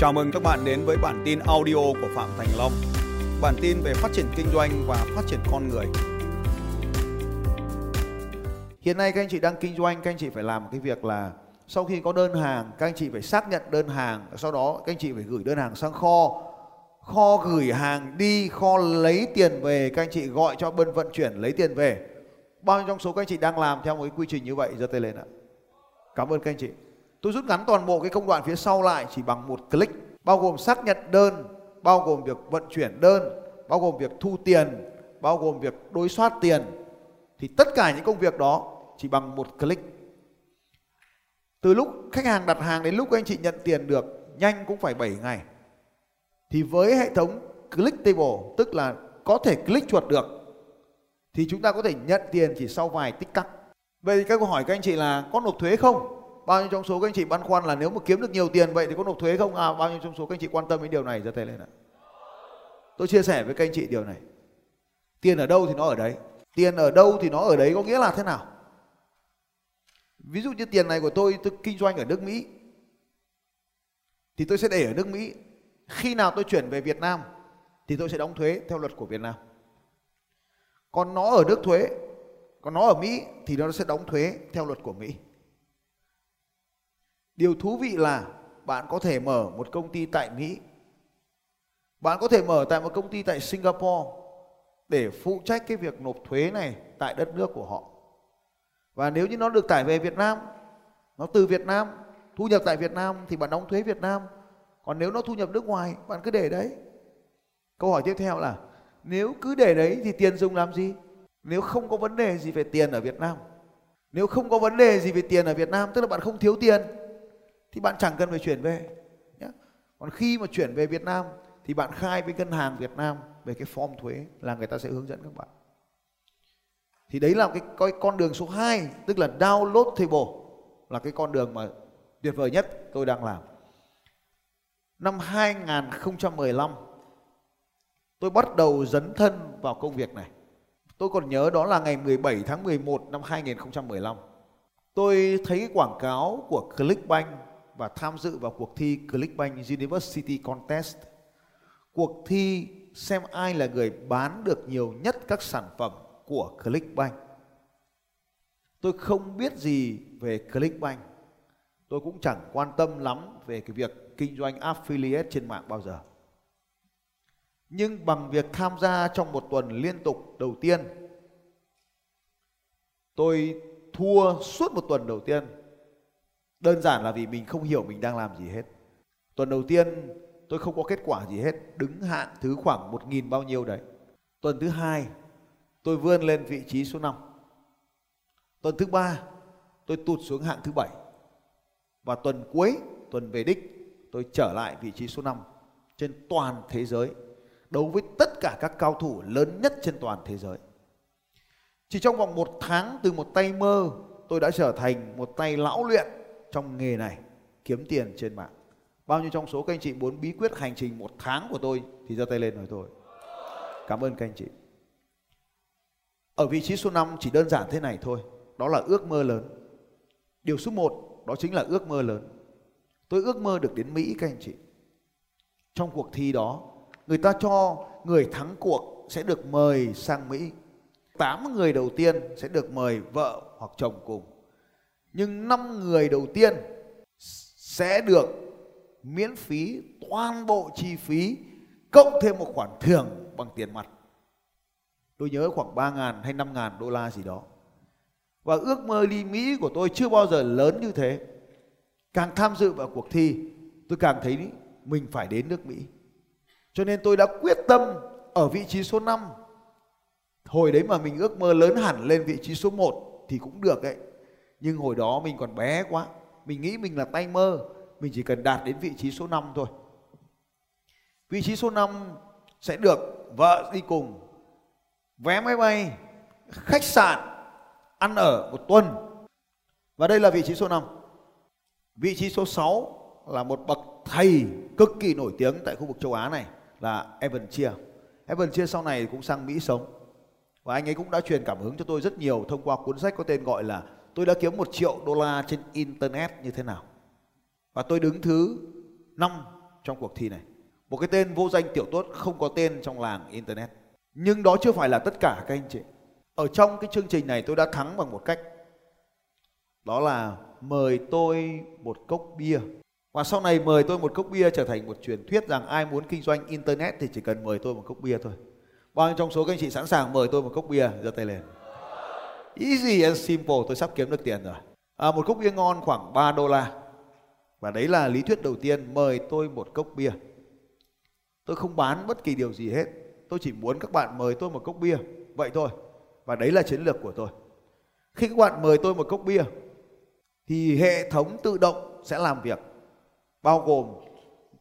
Chào mừng các bạn đến với bản tin audio của Phạm Thành Long. Bản tin về phát triển kinh doanh và phát triển con người. Hiện nay các anh chị đang kinh doanh, các anh chị phải làm cái việc là sau khi có đơn hàng, các anh chị phải xác nhận đơn hàng, sau đó các anh chị phải gửi đơn hàng sang kho. Kho gửi hàng đi, kho lấy tiền về, các anh chị gọi cho bên vận chuyển lấy tiền về. Bao nhiêu trong số các anh chị đang làm theo một cái quy trình như vậy? giơ tay lên ạ. Cảm ơn các anh chị. Tôi rút ngắn toàn bộ cái công đoạn phía sau lại chỉ bằng một click, bao gồm xác nhận đơn, bao gồm việc vận chuyển đơn, bao gồm việc thu tiền, bao gồm việc đối soát tiền. Thì tất cả những công việc đó chỉ bằng một click. Từ lúc khách hàng đặt hàng đến lúc các anh chị nhận tiền được nhanh cũng phải 7 ngày. Thì với hệ thống clickable tức là có thể click chuột được thì chúng ta có thể nhận tiền chỉ sau vài tích tắc. Vậy thì các câu hỏi các anh chị là có nộp thuế không? Bao nhiêu trong số các anh chị băn khoăn là nếu mà kiếm được nhiều tiền vậy thì có nộp thuế không? À, bao nhiêu trong số các anh chị quan tâm đến điều này giơ tay lên ạ. Tôi chia sẻ với các anh chị điều này. Tiền ở đâu thì nó ở đấy. Tiền ở đâu thì nó ở đấy có nghĩa là thế nào? Ví dụ như tiền này của tôi tôi kinh doanh ở nước Mỹ thì tôi sẽ để ở nước Mỹ. Khi nào tôi chuyển về Việt Nam thì tôi sẽ đóng thuế theo luật của Việt Nam. Còn nó ở nước thuế, còn nó ở Mỹ thì nó sẽ đóng thuế theo luật của Mỹ. Điều thú vị là bạn có thể mở một công ty tại Mỹ. Bạn có thể mở tại một công ty tại Singapore để phụ trách cái việc nộp thuế này tại đất nước của họ. Và nếu như nó được tải về Việt Nam, nó từ Việt Nam, thu nhập tại Việt Nam thì bạn đóng thuế Việt Nam. Còn nếu nó thu nhập nước ngoài, bạn cứ để đấy. Câu hỏi tiếp theo là nếu cứ để đấy thì tiền dùng làm gì? Nếu không có vấn đề gì về tiền ở Việt Nam. Nếu không có vấn đề gì về tiền ở Việt Nam tức là bạn không thiếu tiền thì bạn chẳng cần phải chuyển về nhé. còn khi mà chuyển về Việt Nam thì bạn khai với ngân hàng Việt Nam về cái form thuế là người ta sẽ hướng dẫn các bạn. Thì đấy là cái, cái con đường số 2 tức là download table là cái con đường mà tuyệt vời nhất tôi đang làm. Năm 2015 tôi bắt đầu dấn thân vào công việc này. Tôi còn nhớ đó là ngày 17 tháng 11 năm 2015 tôi thấy quảng cáo của Clickbank và tham dự vào cuộc thi Clickbank University Contest. Cuộc thi xem ai là người bán được nhiều nhất các sản phẩm của Clickbank. Tôi không biết gì về Clickbank. Tôi cũng chẳng quan tâm lắm về cái việc kinh doanh affiliate trên mạng bao giờ. Nhưng bằng việc tham gia trong một tuần liên tục đầu tiên, tôi thua suốt một tuần đầu tiên Đơn giản là vì mình không hiểu mình đang làm gì hết. Tuần đầu tiên tôi không có kết quả gì hết, đứng hạng thứ khoảng một nghìn bao nhiêu đấy. Tuần thứ hai tôi vươn lên vị trí số 5. Tuần thứ ba tôi tụt xuống hạng thứ bảy. Và tuần cuối, tuần về đích, tôi trở lại vị trí số 5 trên toàn thế giới. Đấu với tất cả các cao thủ lớn nhất trên toàn thế giới. Chỉ trong vòng một tháng từ một tay mơ, tôi đã trở thành một tay lão luyện trong nghề này kiếm tiền trên mạng. Bao nhiêu trong số các anh chị muốn bí quyết hành trình một tháng của tôi thì giơ tay lên nói tôi cảm ơn các anh chị. Ở vị trí số 5 chỉ đơn giản thế này thôi, đó là ước mơ lớn. Điều số 1 đó chính là ước mơ lớn. Tôi ước mơ được đến Mỹ các anh chị. Trong cuộc thi đó, người ta cho người thắng cuộc sẽ được mời sang Mỹ. 8 người đầu tiên sẽ được mời vợ hoặc chồng cùng nhưng năm người đầu tiên sẽ được miễn phí toàn bộ chi phí cộng thêm một khoản thưởng bằng tiền mặt. Tôi nhớ khoảng 3 ngàn hay 5 ngàn đô la gì đó. Và ước mơ đi Mỹ của tôi chưa bao giờ lớn như thế. Càng tham dự vào cuộc thi, tôi càng thấy mình phải đến nước Mỹ. Cho nên tôi đã quyết tâm ở vị trí số 5. Hồi đấy mà mình ước mơ lớn hẳn lên vị trí số 1 thì cũng được đấy nhưng hồi đó mình còn bé quá. Mình nghĩ mình là tay mơ. Mình chỉ cần đạt đến vị trí số 5 thôi. Vị trí số 5 sẽ được vợ đi cùng, vé máy bay, khách sạn, ăn ở một tuần. Và đây là vị trí số 5 vị trí số 6 là một bậc thầy cực kỳ nổi tiếng tại khu vực châu Á này, là Evan Chia. Evan Chia sau này cũng sang Mỹ sống. Và anh ấy cũng đã truyền cảm hứng cho tôi rất nhiều thông qua cuốn sách có tên gọi là tôi đã kiếm một triệu đô la trên internet như thế nào và tôi đứng thứ năm trong cuộc thi này. Một cái tên vô danh tiểu tốt không có tên trong làng internet. Nhưng đó chưa phải là tất cả, các anh chị. Ở trong cái chương trình này tôi đã thắng bằng một cách. Đó là mời tôi một cốc bia. Và sau này mời tôi một cốc bia trở thành một truyền thuyết rằng ai muốn kinh doanh internet thì chỉ cần mời tôi một cốc bia thôi. Bao nhiêu trong số các anh chị sẵn sàng mời tôi một cốc bia? giơ tay lên. Easy and simple, tôi sắp kiếm được tiền rồi. À, một cốc bia ngon khoảng 3 đô la. Và đấy là lý thuyết đầu tiên, mời tôi một cốc bia. Tôi không bán bất kỳ điều gì hết. Tôi chỉ muốn các bạn mời tôi một cốc bia. Vậy thôi. Và đấy là chiến lược của tôi. Khi các bạn mời tôi một cốc bia, thì hệ thống tự động sẽ làm việc. Bao gồm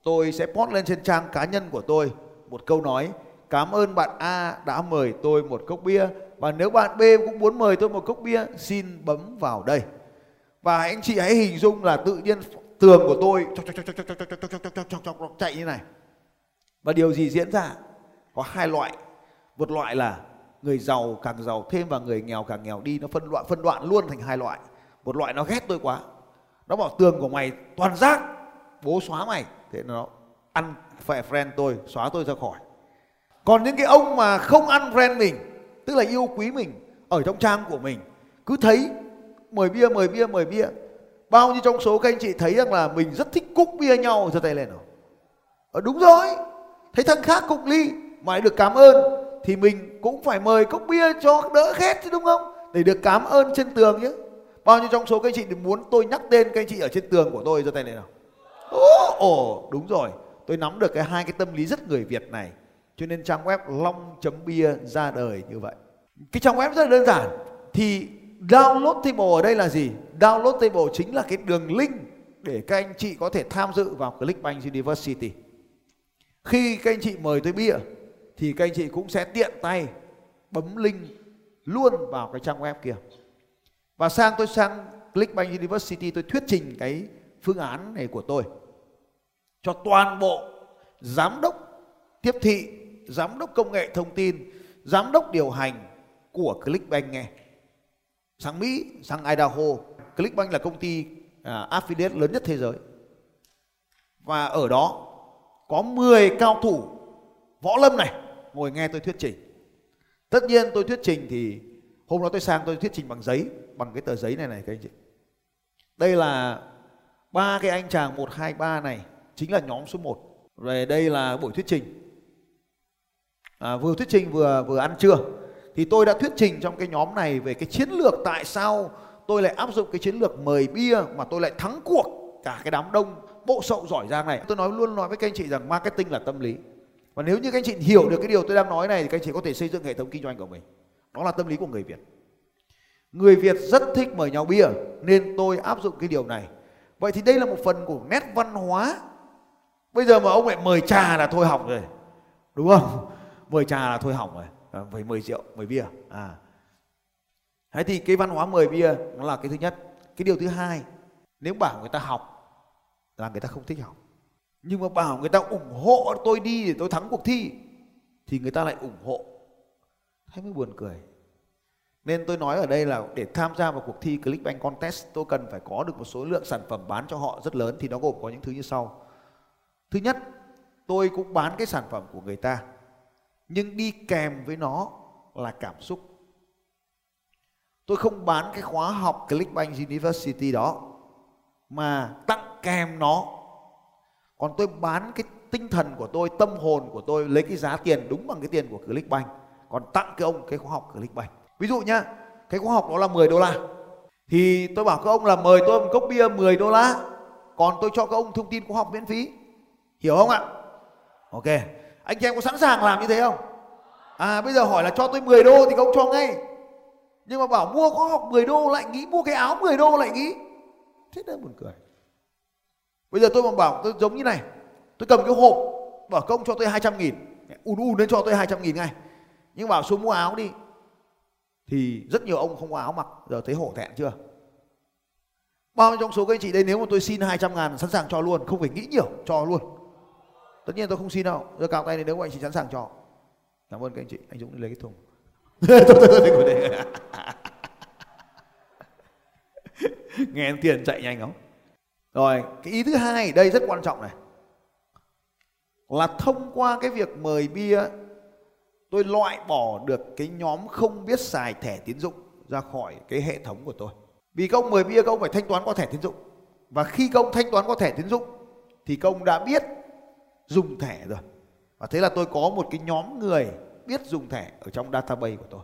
tôi sẽ post lên trên trang cá nhân của tôi một câu nói Cảm ơn bạn A đã mời tôi một cốc bia và nếu bạn B cũng muốn mời tôi một cốc bia xin bấm vào đây. Và anh chị hãy hình dung là tự nhiên tường của tôi chạy như này. Và điều gì diễn ra? Có hai loại. Một loại là người giàu càng giàu thêm và người nghèo càng nghèo đi nó phân đoạn phân đoạn luôn thành hai loại. Một loại nó ghét tôi quá. Nó bảo tường của mày toàn rác, bố xóa mày. Thế nó ăn phải friend tôi, xóa tôi ra khỏi còn những cái ông mà không ăn friend mình tức là yêu quý mình ở trong trang của mình. Cứ thấy mời bia mời bia mời bia. Bao nhiêu trong số các anh chị thấy rằng là mình rất thích cúc bia nhau giơ tay lên nào ờ, đúng rồi. Thấy thằng khác cục ly mà được cảm ơn thì mình cũng phải mời cốc bia cho đỡ khét chứ đúng không? Để được cảm ơn trên tường chứ bao nhiêu trong số các anh chị thì muốn tôi nhắc tên các anh chị ở trên tường của tôi giơ tay lên nào? Ồ, ồ đúng rồi. Tôi nắm được cái hai cái tâm lý rất người việt này cho nên trang web long.bia ra đời như vậy. Cái trang web rất là đơn giản. Thì download table ở đây là gì? Download table chính là cái đường link để các anh chị có thể tham dự vào Clickbank University. Khi các anh chị mời tới bia, thì các anh chị cũng sẽ tiện tay bấm link luôn vào cái trang web kia. Và sang tôi sang Clickbank University, tôi thuyết trình cái phương án này của tôi cho toàn bộ giám đốc, tiếp thị giám đốc công nghệ thông tin, giám đốc điều hành của Clickbank nghe. Sang Mỹ, sang Idaho, Clickbank là công ty à, affiliate lớn nhất thế giới. Và ở đó có 10 cao thủ võ lâm này ngồi nghe tôi thuyết trình. Tất nhiên tôi thuyết trình thì hôm đó tôi sang tôi thuyết trình bằng giấy, bằng cái tờ giấy này này các anh chị. Đây là ba cái anh chàng 1 2 3 này chính là nhóm số 1. Rồi đây là buổi thuyết trình à, vừa thuyết trình vừa vừa ăn trưa. Thì tôi đã thuyết trình trong cái nhóm này về cái chiến lược tại sao tôi lại áp dụng cái chiến lược mời bia mà tôi lại thắng cuộc cả cái đám đông bộ sậu giỏi giang này. Tôi nói luôn nói với các anh chị rằng marketing là tâm lý. Và nếu như các anh chị hiểu được cái điều tôi đang nói này thì các anh chị có thể xây dựng hệ thống kinh doanh của mình. Đó là tâm lý của người việt. Người việt rất thích mời nhau bia nên tôi áp dụng cái điều này. Vậy thì đây là một phần của nét văn hóa. Bây giờ mà ông lại mời trà là thôi học rồi. Đúng không? Mời trà là thôi hỏng rồi. À, phải mời rượu mời bia. À. Thế thì cái văn hóa mời bia nó là cái thứ nhất. Cái điều thứ hai nếu bảo người ta học là người ta không thích học. Nhưng mà bảo người ta ủng hộ tôi đi để tôi thắng cuộc thi thì người ta lại ủng hộ. Thấy mới buồn cười. Nên tôi nói ở đây là để tham gia vào cuộc thi Clickbank Contest tôi cần phải có được một số lượng sản phẩm bán cho họ rất lớn thì nó gồm có những thứ như sau. Thứ nhất, tôi cũng bán cái sản phẩm của người ta nhưng đi kèm với nó là cảm xúc. Tôi không bán cái khóa học Clickbank University đó, mà tặng kèm nó. Còn tôi bán cái tinh thần của tôi, tâm hồn của tôi, lấy cái giá tiền đúng bằng cái tiền của Clickbank còn tặng cái ông cái khóa học Clickbank ví dụ nhá, cái khóa học đó là 10 đô la. Thì tôi bảo các ông là mời tôi một cốc bia 10 đô la. Còn tôi cho các ông thông tin khóa học miễn phí. Hiểu không ạ? Ok anh chị em có sẵn sàng làm như thế không? À bây giờ hỏi là cho tôi 10 đô thì không cho ngay. Nhưng mà bảo mua khóa học 10 đô lại nghĩ, mua cái áo 10 đô lại nghĩ. Thế nên buồn cười. Bây giờ tôi mà bảo, tôi giống như này. Tôi cầm cái hộp, bảo công cho tôi 200 nghìn. Ùn ùn lên cho tôi 200 nghìn ngay. Nhưng bảo xuống mua áo đi. Thì rất nhiều ông không có áo mặc, giờ thấy hổ thẹn chưa? Bao nhiêu trong số các anh chị đây, nếu mà tôi xin 200 ngàn sẵn sàng cho luôn, không phải nghĩ nhiều, cho luôn tất nhiên tôi không xin đâu. Tôi cào tay này nếu mà anh chị sẵn sàng cho. Cảm ơn các anh chị. Anh dũng lấy cái thùng. Nghe tiền chạy nhanh không rồi, cái ý thứ hai, đây rất quan trọng này. Là thông qua cái việc mời bia, tôi loại bỏ được cái nhóm không biết xài thẻ tín dụng ra khỏi cái hệ thống của tôi. Vì công mời bia công phải thanh toán qua thẻ tín dụng. Và khi công thanh toán qua thẻ tín dụng, thì công đã biết dùng thẻ rồi. Và thế là tôi có một cái nhóm người biết dùng thẻ ở trong database của tôi.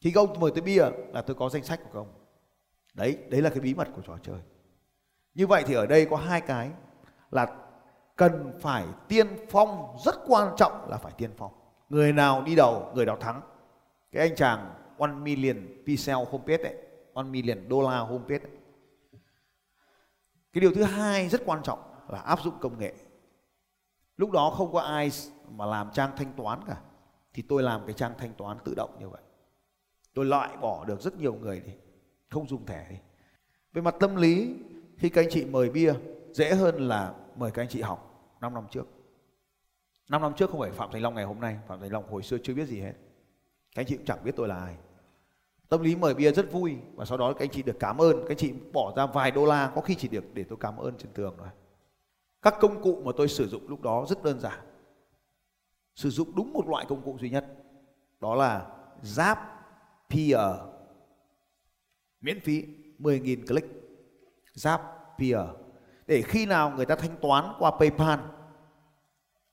Khi công mời tới bia là tôi có danh sách của công. Đấy, đấy là cái bí mật của trò chơi. Như vậy thì ở đây có hai cái là cần phải tiên phong rất quan trọng là phải tiên phong người nào đi đầu người đó thắng cái anh chàng one million pixel homepage đấy one million đô la homepage ấy. cái điều thứ hai rất quan trọng là áp dụng công nghệ lúc đó không có ai mà làm trang thanh toán cả. Thì tôi làm cái trang thanh toán tự động như vậy. Tôi loại bỏ được rất nhiều người đi. Không dùng thẻ đi. Về mặt tâm lý, khi các anh chị mời bia, dễ hơn là mời các anh chị học 5 năm trước. 5 năm trước không phải Phạm Thành Long ngày hôm nay. Phạm Thành Long hồi xưa chưa biết gì hết. Các anh chị cũng chẳng biết tôi là ai. Tâm lý mời bia rất vui Và sau đó các anh chị được cảm ơn. Các anh chị bỏ ra vài đô la, Có khi chỉ được để tôi cảm ơn trên tường rồi các công cụ mà tôi sử dụng lúc đó rất đơn giản. Sử dụng đúng một loại công cụ duy nhất. Đó là Zapier. Miễn phí 10.000 click. Zapier. Để khi nào người ta thanh toán qua Paypal,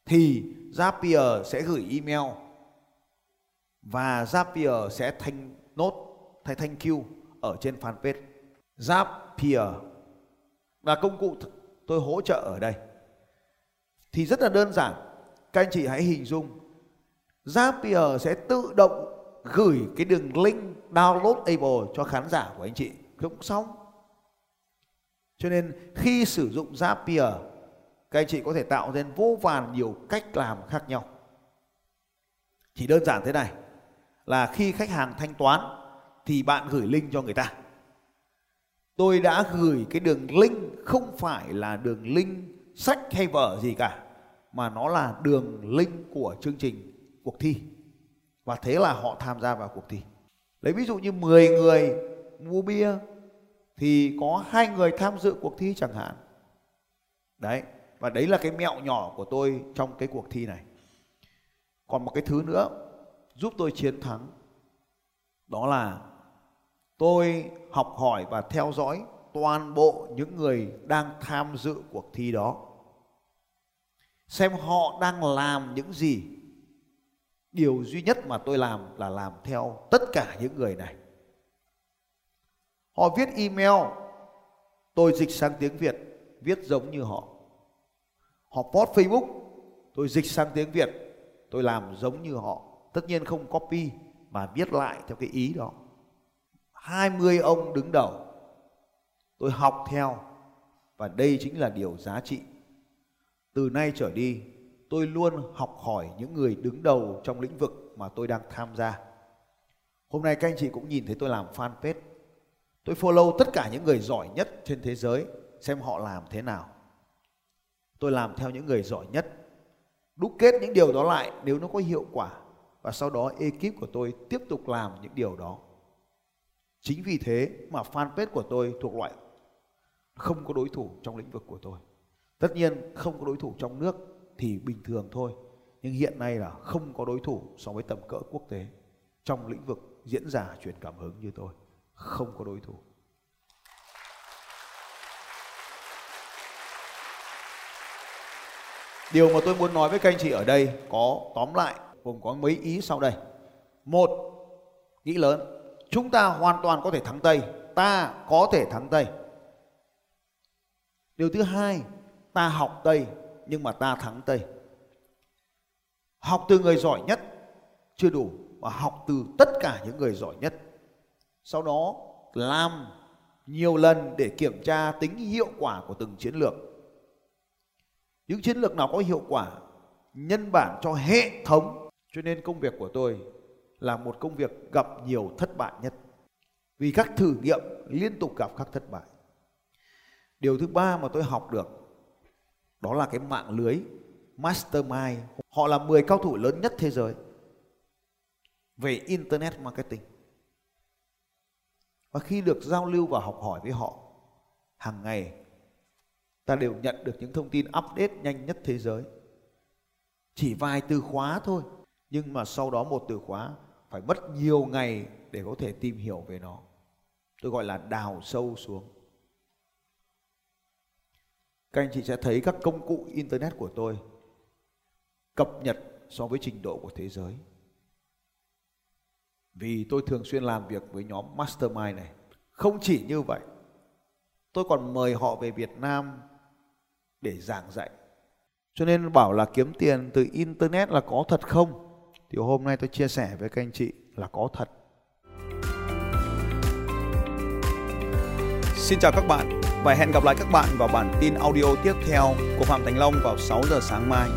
thì Zapier sẽ gửi email và Zapier sẽ thanh nốt thay thank you ở trên fanpage. Zapier là công cụ tôi hỗ trợ ở đây. Thì rất là đơn giản. Các anh chị hãy hình dung Zapier sẽ tự động gửi cái đường link downloadable cho khán giả của anh chị cũng xong. Cho nên khi sử dụng Zapier các anh chị có thể tạo nên vô vàn nhiều cách làm khác nhau chỉ đơn giản thế này là khi khách hàng thanh toán, thì bạn gửi link cho người ta tôi đã gửi cái đường link không phải là đường link sách hay vở gì cả, mà nó là đường link của chương trình cuộc thi. Và thế là họ tham gia vào cuộc thi. Lấy ví dụ như 10 người mua bia thì có hai người tham dự cuộc thi chẳng hạn. Đấy, và đấy là cái mẹo nhỏ của tôi trong cái cuộc thi này. Còn một cái thứ nữa giúp tôi chiến thắng, đó là tôi học hỏi và theo dõi toàn bộ những người đang tham dự cuộc thi đó. Xem họ đang làm những gì. Điều duy nhất mà tôi làm là làm theo tất cả những người này. Họ viết email. Tôi dịch sang tiếng việt, viết giống như họ. Họ post Facebook. Tôi dịch sang tiếng Việt. Tôi làm giống như họ. Tất nhiên không copy mà viết lại theo cái ý đó. 20 ông đứng đầu. Tôi học theo, và đây chính là điều giá trị. Từ nay trở đi, tôi luôn học hỏi những người đứng đầu trong lĩnh vực mà tôi đang tham gia. Hôm nay các anh chị cũng nhìn thấy tôi làm fanpage. Tôi follow tất cả những người giỏi nhất trên thế giới, xem họ làm thế nào. Tôi làm theo những người giỏi nhất, đúc kết những điều đó lại nếu nó có hiệu quả, và sau đó ekip của tôi tiếp tục làm những điều đó chính vì thế mà fanpage của tôi thuộc loại không có đối thủ trong lĩnh vực của tôi. Tất nhiên không có đối thủ trong nước thì bình thường thôi nhưng hiện nay là không có đối thủ so với tầm cỡ quốc tế trong lĩnh vực diễn giả truyền cảm hứng như tôi. Không có đối thủ. Điều mà tôi muốn nói với các anh chị ở đây có tóm lại gồm có mấy ý sau đây. Một, nghĩ lớn, chúng ta hoàn toàn có thể thắng Tây, ta có thể thắng Tây. Điều thứ hai, ta học Tây nhưng mà ta thắng Tây. Học từ người giỏi nhất chưa đủ mà học từ tất cả những người giỏi nhất. Sau đó làm nhiều lần để kiểm tra tính hiệu quả của từng chiến lược những chiến lược nào có hiệu quả nhân bản cho hệ thống cho nên công việc của tôi là một công việc gặp nhiều thất bại nhất. Vì các thử nghiệm liên tục gặp các thất bại. Điều thứ ba mà tôi học được, đó là cái mạng lưới mastermind. Họ là 10 cao thủ lớn nhất thế giới về internet marketing. Và khi được giao lưu và học hỏi với họ, hàng ngày ta đều nhận được những thông tin update nhanh nhất thế giới. Chỉ vài từ khóa thôi, nhưng mà sau đó một từ khóa phải mất nhiều ngày để có thể tìm hiểu về nó. Tôi gọi là đào sâu xuống. Các anh chị sẽ thấy các công cụ internet của tôi cập nhật so với trình độ của thế giới. Vì tôi thường xuyên làm việc với nhóm mastermind này. Không chỉ như vậy, tôi còn mời họ về việt nam để giảng dạy. Cho nên bảo là kiếm tiền từ internet là có thật không? Thì hôm nay tôi chia sẻ với các anh chị là có thật Xin chào các bạn và hẹn gặp lại các bạn vào bản tin audio tiếp theo của Phạm Thành Long vào 6 giờ sáng mai.